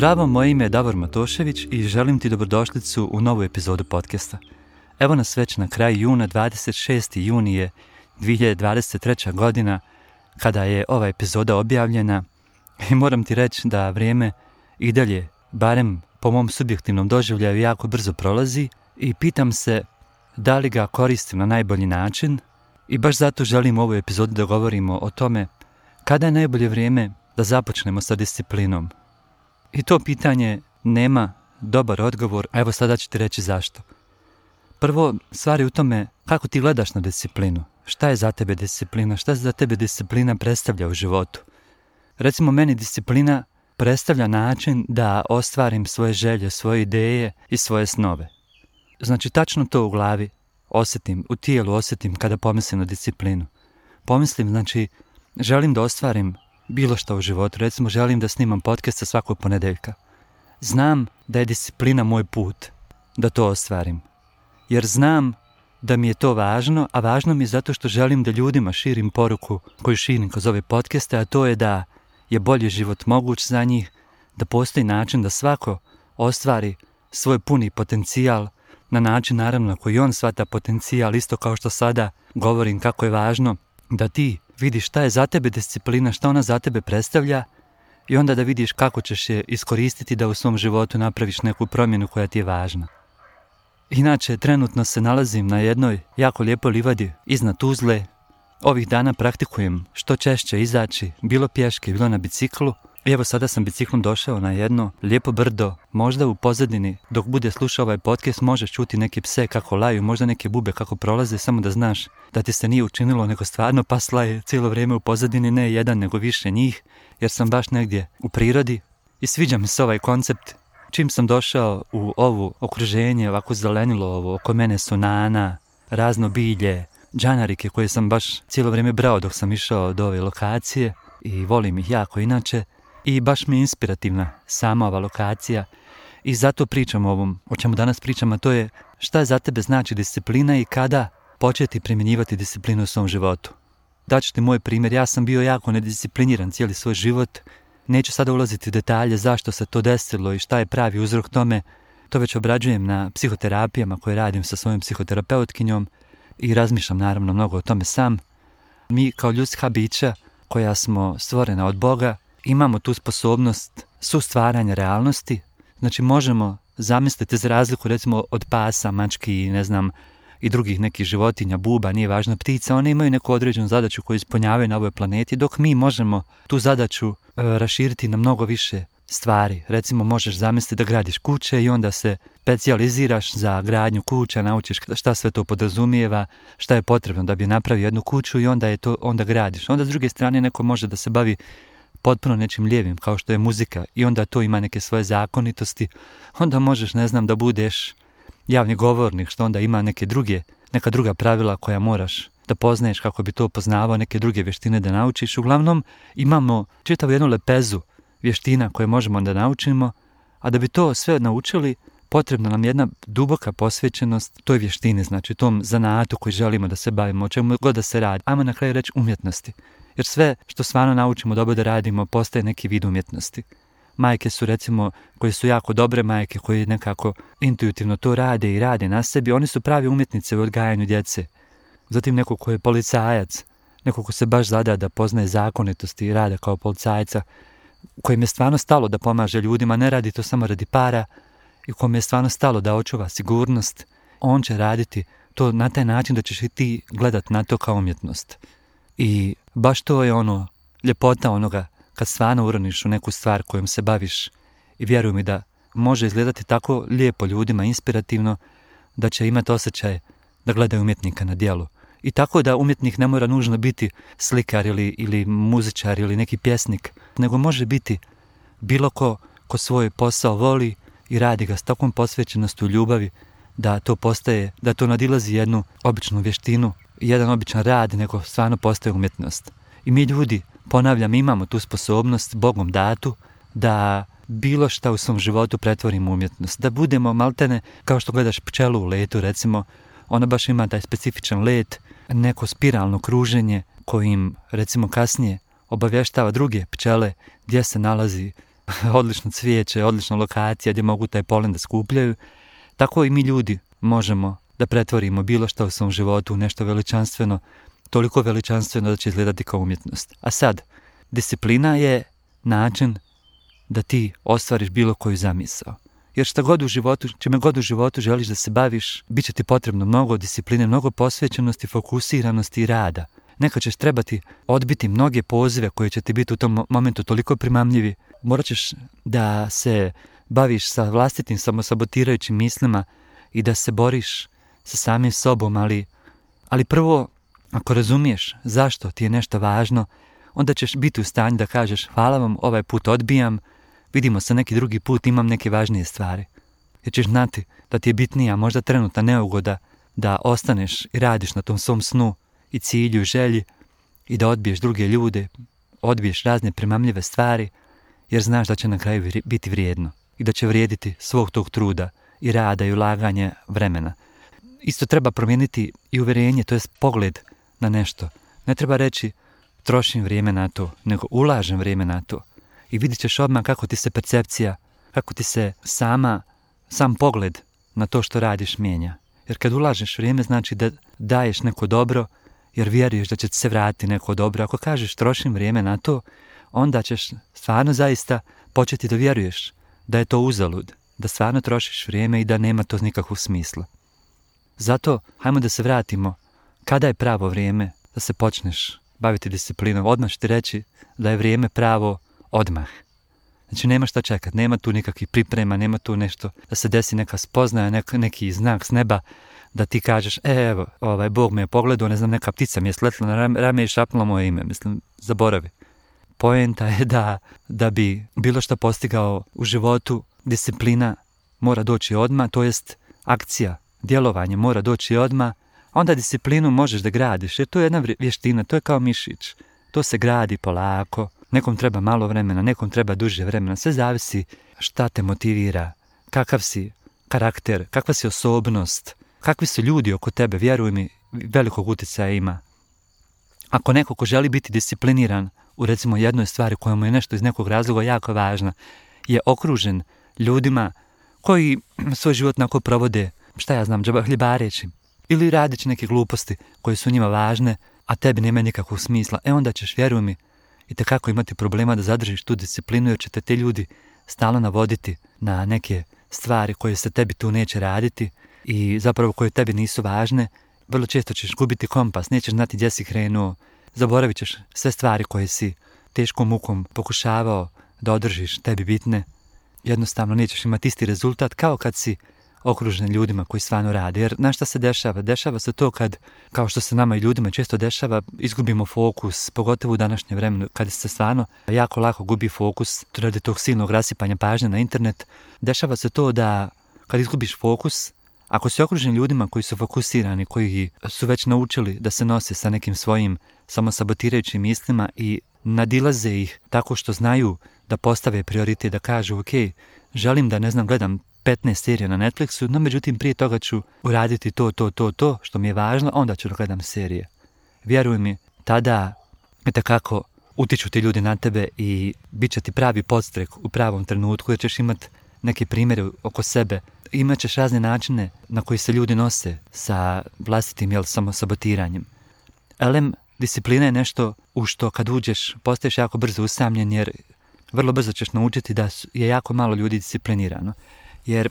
Zdravo, moje ime je Davor Matošević i želim ti dobrodošlicu u novu epizodu podcasta. Evo nas već na kraju juna, 26. juni je 2023. godina kada je ova epizoda objavljena i moram ti reći da vrijeme i dalje, barem po mom subjektivnom doživljaju, jako brzo prolazi i pitam se da li ga koristim na najbolji način i baš zato želim u ovoj epizodi da govorimo o tome kada je najbolje vrijeme da započnemo sa disciplinom. I to pitanje nema dobar odgovor, a evo sada ću ti reći zašto. Prvo, stvari u tome kako ti gledaš na disciplinu. Šta je za tebe disciplina? Šta za tebe disciplina predstavlja u životu? Recimo, meni disciplina predstavlja način da ostvarim svoje želje, svoje ideje i svoje snove. Znači, tačno to u glavi osjetim, u tijelu osjetim kada pomislim na disciplinu. Pomislim, znači, želim da ostvarim bilo što u životu. Recimo, želim da snimam podcast svakog ponedeljka. Znam da je disciplina moj put da to ostvarim. Jer znam da mi je to važno, a važno mi je zato što želim da ljudima širim poruku koju širim kroz ove podcaste, a to je da je bolji život moguć za njih, da postoji način da svako ostvari svoj puni potencijal na način naravno koji on svata potencijal, isto kao što sada govorim kako je važno da ti vidiš šta je za tebe disciplina, šta ona za tebe predstavlja i onda da vidiš kako ćeš je iskoristiti da u svom životu napraviš neku promjenu koja ti je važna. Inače, trenutno se nalazim na jednoj jako lijepoj livadi iznad Tuzle. Ovih dana praktikujem što češće izaći, bilo pješke, bilo na biciklu. I evo sada sam biciklom došao na jedno lijepo brdo, možda u pozadini, dok bude slušao ovaj podcast možeš čuti neke pse kako laju, možda neke bube kako prolaze, samo da znaš da ti se nije učinilo, nego stvarno pasla je cijelo vrijeme u pozadini, ne jedan nego više njih, jer sam baš negdje u prirodi. I sviđa mi se ovaj koncept. Čim sam došao u ovu okruženje, ovako zelenilo ovo, oko mene su nana, razno bilje, džanarike koje sam baš cijelo vrijeme brao dok sam išao do ove lokacije i volim ih jako inače i baš mi je inspirativna sama ova lokacija i zato pričam o ovom, o čemu danas pričam, a to je šta za tebe znači disciplina i kada početi primjenjivati disciplinu u svom životu. Daću ti moj primjer, ja sam bio jako nediscipliniran cijeli svoj život, Neću sada ulaziti u detalje zašto se to desilo i šta je pravi uzrok tome. To već obrađujem na psihoterapijama koje radim sa svojom psihoterapeutkinjom i razmišljam naravno mnogo o tome sam. Mi kao ljudska bića koja smo stvorena od Boga imamo tu sposobnost sustvaranja realnosti. Znači možemo zamisliti za razliku recimo od pasa, mački i ne znam i drugih nekih životinja, buba, nije važno, ptica, one imaju neku određenu zadaću koju ispunjavaju na ovoj planeti, dok mi možemo tu zadaću e, raširiti na mnogo više stvari. Recimo možeš zamisliti da gradiš kuće i onda se specijaliziraš za gradnju kuća, naučiš šta sve to podrazumijeva, šta je potrebno da bi napravio jednu kuću i onda je to onda gradiš. Onda s druge strane neko može da se bavi potpuno nečim lijevim kao što je muzika i onda to ima neke svoje zakonitosti. Onda možeš, ne znam, da budeš javni govornik, što onda ima neke druge, neka druga pravila koja moraš da poznaješ kako bi to poznavao, neke druge vještine da naučiš. Uglavnom imamo čitavu jednu lepezu vještina koje možemo da naučimo, a da bi to sve naučili, potrebna nam jedna duboka posvećenost toj vještini, znači tom zanatu koji želimo da se bavimo, o čemu god da se radi, ajmo na kraju reći umjetnosti. Jer sve što stvarno naučimo dobro da radimo postaje neki vid umjetnosti majke su recimo koje su jako dobre majke koje nekako intuitivno to rade i rade na sebi, oni su pravi umjetnice u odgajanju djece. Zatim neko ko je policajac, neko ko se baš zada da poznaje zakonitosti i rade kao policajca, kojim je stvarno stalo da pomaže ljudima, ne radi to samo radi para i kojem je stvarno stalo da očuva sigurnost, on će raditi to na taj način da ćeš i ti gledat na to kao umjetnost. I baš to je ono, ljepota onoga kad stvarno uroniš u neku stvar kojom se baviš i vjeruj mi da može izgledati tako lijepo ljudima, inspirativno, da će imati osjećaj da gledaju umjetnika na dijelu. I tako da umjetnik ne mora nužno biti slikar ili, ili muzičar ili neki pjesnik, nego može biti bilo ko ko svoj posao voli i radi ga s takvom posvećenosti u ljubavi da to postaje, da to nadilazi jednu običnu vještinu, jedan običan rad, nego stvarno postaje umjetnost. I mi ljudi ponavljam, imamo tu sposobnost, Bogom datu, da bilo šta u svom životu pretvorimo umjetnost. Da budemo maltene, kao što gledaš pčelu u letu, recimo, ona baš ima taj specifičan let, neko spiralno kruženje kojim, recimo, kasnije obavještava druge pčele gdje se nalazi odlično cvijeće, odlična lokacija gdje mogu taj polen da skupljaju, tako i mi ljudi možemo da pretvorimo bilo što u svom životu u nešto veličanstveno, toliko veličanstveno da će izgledati kao umjetnost. A sad, disciplina je način da ti ostvariš bilo koju zamisao. Jer šta god u životu, čime god u životu želiš da se baviš, bit će ti potrebno mnogo discipline, mnogo posvećenosti, fokusiranosti i rada. Neka ćeš trebati odbiti mnoge pozive koje će ti biti u tom momentu toliko primamljivi. Morat ćeš da se baviš sa vlastitim samosabotirajućim mislima i da se boriš sa samim sobom, ali, ali prvo, ako razumiješ zašto ti je nešto važno, onda ćeš biti u stanju da kažeš hvala vam, ovaj put odbijam, vidimo se neki drugi put, imam neke važnije stvari. Jer ćeš znati da ti je bitnija možda trenutna neugoda da ostaneš i radiš na tom svom snu i cilju, želji i da odbiješ druge ljude, odbiješ razne primamljive stvari, jer znaš da će na kraju biti vrijedno i da će vrijediti svog tog truda i rada i ulaganja vremena. Isto treba promijeniti i uverenje, to jest pogled na nešto. Ne treba reći trošim vrijeme na to, nego ulažem vrijeme na to. I vidit ćeš odmah kako ti se percepcija, kako ti se sama, sam pogled na to što radiš mijenja. Jer kad ulažeš vrijeme znači da daješ neko dobro, jer vjeruješ da će ti se vratiti neko dobro. Ako kažeš trošim vrijeme na to, onda ćeš stvarno zaista početi da vjeruješ da je to uzalud, da stvarno trošiš vrijeme i da nema to nikakvog smisla. Zato, hajmo da se vratimo, kada je pravo vrijeme da se počneš baviti disciplinom, odmah ću ti reći da je vrijeme pravo odmah. Znači nema šta čekati, nema tu nikakvih priprema, nema tu nešto da se desi neka spoznaja, neki, neki znak s neba, da ti kažeš, e, evo, ovaj, Bog me je pogledao, ne znam, neka ptica mi je sletla na rame i šapnula moje ime, mislim, zaboravi. Poenta je da, da bi bilo što postigao u životu, disciplina mora doći odmah, to jest akcija, djelovanje mora doći odmah, onda disciplinu možeš da gradiš, jer to je jedna vještina, to je kao mišić. To se gradi polako, nekom treba malo vremena, nekom treba duže vremena, sve zavisi šta te motivira, kakav si karakter, kakva si osobnost, kakvi su ljudi oko tebe, vjeruj mi, velikog utjecaja ima. Ako neko ko želi biti discipliniran u recimo jednoj stvari koja mu je nešto iz nekog razloga jako važna, je okružen ljudima koji svoj život nako provode, šta ja znam, hljibareći, ili radići neke gluposti koje su njima važne, a tebi nema nikakvog smisla, e onda ćeš, vjeruj mi, i kako imati problema da zadržiš tu disciplinu jer će te ljudi stalno navoditi na neke stvari koje se tebi tu neće raditi i zapravo koje tebi nisu važne. Vrlo često ćeš gubiti kompas, nećeš znati gdje si krenuo, zaboravit ćeš sve stvari koje si teškom mukom pokušavao da održiš tebi bitne. Jednostavno nećeš imati isti rezultat kao kad si okružen ljudima koji stvarno rade. Jer na šta se dešava? Dešava se to kad, kao što se nama i ljudima često dešava, izgubimo fokus, pogotovo u današnje vremenu, kad se stvarno jako lako gubi fokus, radi tog silnog rasipanja pažnje na internet. Dešava se to da kad izgubiš fokus, ako si okružen ljudima koji su fokusirani, koji su već naučili da se nose sa nekim svojim samosabotirajućim mislima i nadilaze ih tako što znaju da postave prioritet, da kažu ok, želim da ne znam, gledam 15 serija na Netflixu, no međutim prije toga ću uraditi to, to, to, to, što mi je važno, onda ću da gledam serije. Vjeruj mi, tada kako utiču ti ljudi na tebe i bit će ti pravi podstrek u pravom trenutku jer ćeš imat neke primjere oko sebe. Imat ćeš razne načine na koji se ljudi nose sa vlastitim jel, samosabotiranjem. Elem, disciplina je nešto u što kad uđeš postaješ jako brzo usamljen jer vrlo brzo ćeš naučiti da je jako malo ljudi disciplinirano jer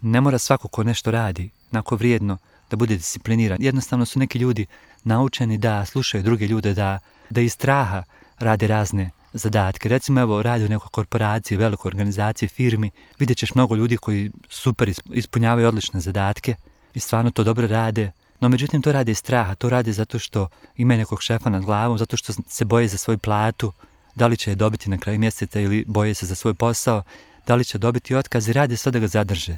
ne mora svako ko nešto radi, nako vrijedno, da bude discipliniran. Jednostavno su neki ljudi naučeni da slušaju druge ljude, da, da iz straha rade razne zadatke. Recimo, evo, radi u nekoj korporaciji, velikoj organizaciji, firmi, vidjet ćeš mnogo ljudi koji super ispunjavaju odlične zadatke i stvarno to dobro rade, no međutim to rade iz straha, to rade zato što imaju nekog šefa nad glavom, zato što se boje za svoju platu, da li će je dobiti na kraju mjeseca ili boje se za svoj posao da li će dobiti otkaz i rade sve da ga zadrže.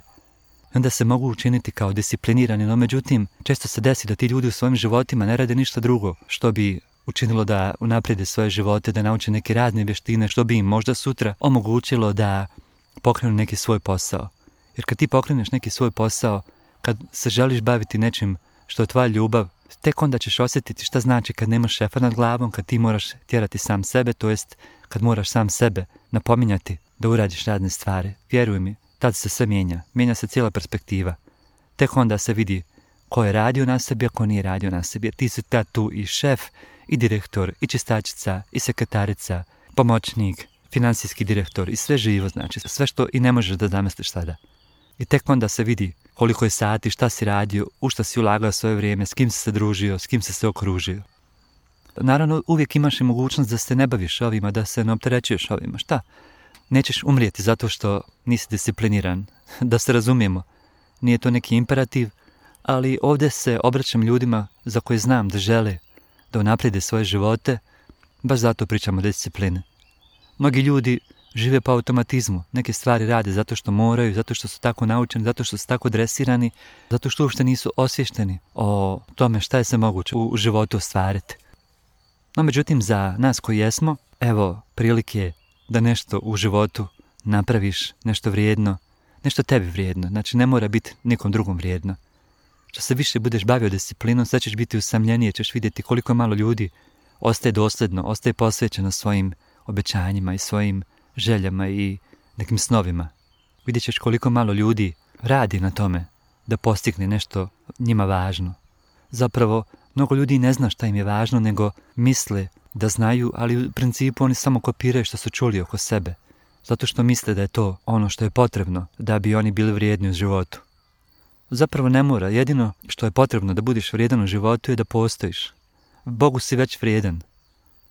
onda se mogu učiniti kao disciplinirani, no međutim, često se desi da ti ljudi u svojim životima ne rade ništa drugo što bi učinilo da unaprijede svoje živote, da nauče neke razne vještine, što bi im možda sutra omogućilo da pokrenu neki svoj posao. Jer kad ti pokreneš neki svoj posao, kad se želiš baviti nečim što je tvoja ljubav, tek onda ćeš osjetiti šta znači kad nemaš šefa nad glavom, kad ti moraš tjerati sam sebe, to jest kad moraš sam sebe napominjati da uradiš razne stvari. Vjeruj mi, tad se sve mijenja. Mijenja se cijela perspektiva. Tek onda se vidi ko je radio na sebi, a ko nije radio na sebi. Ti si tad tu i šef, i direktor, i čistačica, i sekretarica, pomoćnik, financijski direktor i sve živo, znači sve što i ne možeš da zamestiš sada. I tek onda se vidi koliko je sati, šta si radio, u šta si ulagao svoje vrijeme, s kim si se družio, s kim si se okružio. Naravno, uvijek imaš i mogućnost da se ne baviš ovima, da se ne opterećuješ ovima. Šta? Nećeš umrijeti zato što nisi discipliniran. Da se razumijemo. Nije to neki imperativ, ali ovdje se obraćam ljudima za koje znam da žele da unaprijede svoje živote, baš zato pričamo o discipline. Mnogi ljudi žive po automatizmu, neke stvari rade zato što moraju, zato što su tako naučeni, zato što su tako dresirani, zato što uopšte nisu osvješteni o tome šta je se moguće u životu ostvariti. No međutim, za nas koji jesmo, evo prilike da nešto u životu napraviš, nešto vrijedno, nešto tebi vrijedno, znači ne mora biti nikom drugom vrijedno. Što se više budeš bavio disciplinom, sve ćeš biti usamljenije, ćeš vidjeti koliko malo ljudi ostaje dosljedno, ostaje posvećeno svojim obećanjima i svojim željama i nekim snovima. Vidjet ćeš koliko malo ljudi radi na tome da postigne nešto njima važno. Zapravo, mnogo ljudi ne zna šta im je važno, nego misle da znaju, ali u principu oni samo kopiraju što su čuli oko sebe. Zato što misle da je to ono što je potrebno da bi oni bili vrijedni u životu. Zapravo ne mora, jedino što je potrebno da budiš vrijedan u životu je da postojiš. Bogu si već vrijedan.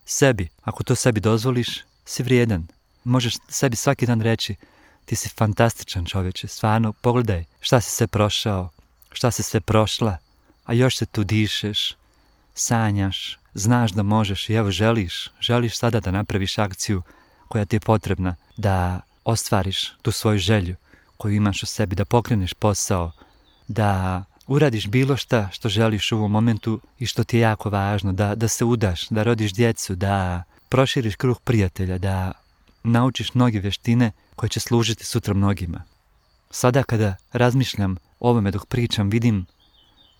Sebi, ako to sebi dozvoliš, si vrijedan. Možeš sebi svaki dan reći, ti si fantastičan čovječe, stvarno, pogledaj šta si sve prošao, šta si sve prošla, a još se tu dišeš, sanjaš, znaš da možeš i evo želiš, želiš sada da napraviš akciju koja ti je potrebna, da ostvariš tu svoju želju koju imaš u sebi, da pokreneš posao, da uradiš bilo šta što želiš u ovom momentu i što ti je jako važno, da, da se udaš, da rodiš djecu, da proširiš kruh prijatelja, da naučiš mnoge vještine koje će služiti sutra mnogima. Sada kada razmišljam o ovome dok pričam, vidim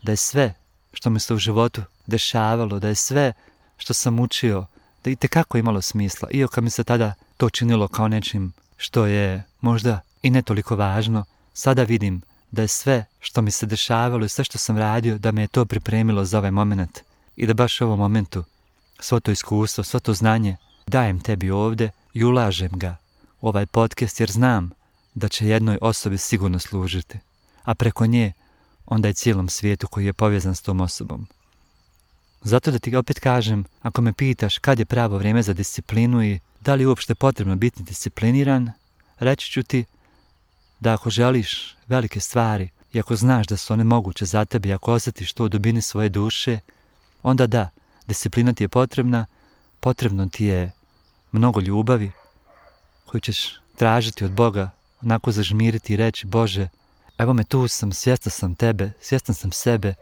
da je sve što mi se u životu dešavalo, da je sve što sam učio, da i tekako imalo smisla, iako mi se tada to činilo kao nečim što je možda i ne toliko važno, sada vidim da je sve što mi se dešavalo i sve što sam radio, da me je to pripremilo za ovaj moment. I da baš u ovom momentu svo to iskustvo, svo to znanje dajem tebi ovdje i ulažem ga u ovaj podcast jer znam da će jednoj osobi sigurno služiti, a preko nje onda je cijelom svijetu koji je povezan s tom osobom. Zato da ti opet kažem, ako me pitaš kad je pravo vrijeme za disciplinu i da li je uopšte potrebno biti discipliniran, reći ću ti da ako želiš velike stvari i ako znaš da su one moguće za tebe i ako osjetiš to u dubini svoje duše, onda da, disciplina ti je potrebna, potrebno ti je mnogo ljubavi koju ćeš tražiti od Boga, onako zažmiriti i reći Bože, evo me tu sam, svjestan sam tebe, svjestan sam sebe,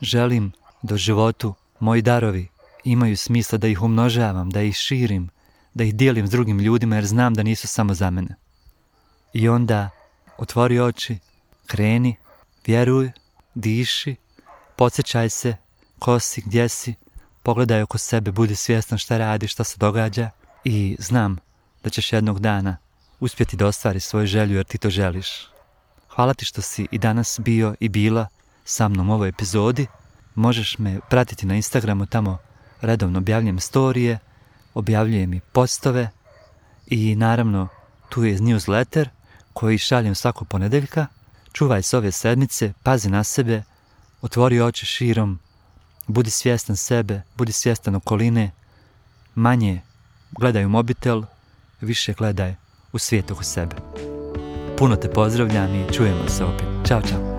želim da u životu moji darovi imaju smisla da ih umnožavam, da ih širim, da ih dijelim s drugim ljudima jer znam da nisu samo za mene. I onda otvori oči, kreni, vjeruj, diši, podsjećaj se ko si, gdje si, pogledaj oko sebe, budi svjestan šta radi, šta se događa i znam da ćeš jednog dana uspjeti da ostvari svoju želju jer ti to želiš. Hvala ti što si i danas bio i bila sa mnom u ovoj epizodi. Možeš me pratiti na Instagramu, tamo redovno objavljujem storije, objavljujem i postove i naravno tu je newsletter koji šaljem svako ponedeljka. Čuvaj se ove sedmice, pazi na sebe, otvori oči širom, budi svjestan sebe, budi svjestan okoline, manje gledaj u mobitel, više gledaj u svijet oko sebe. Puno te pozdravljam i čujemo se opet. Ćao, čao.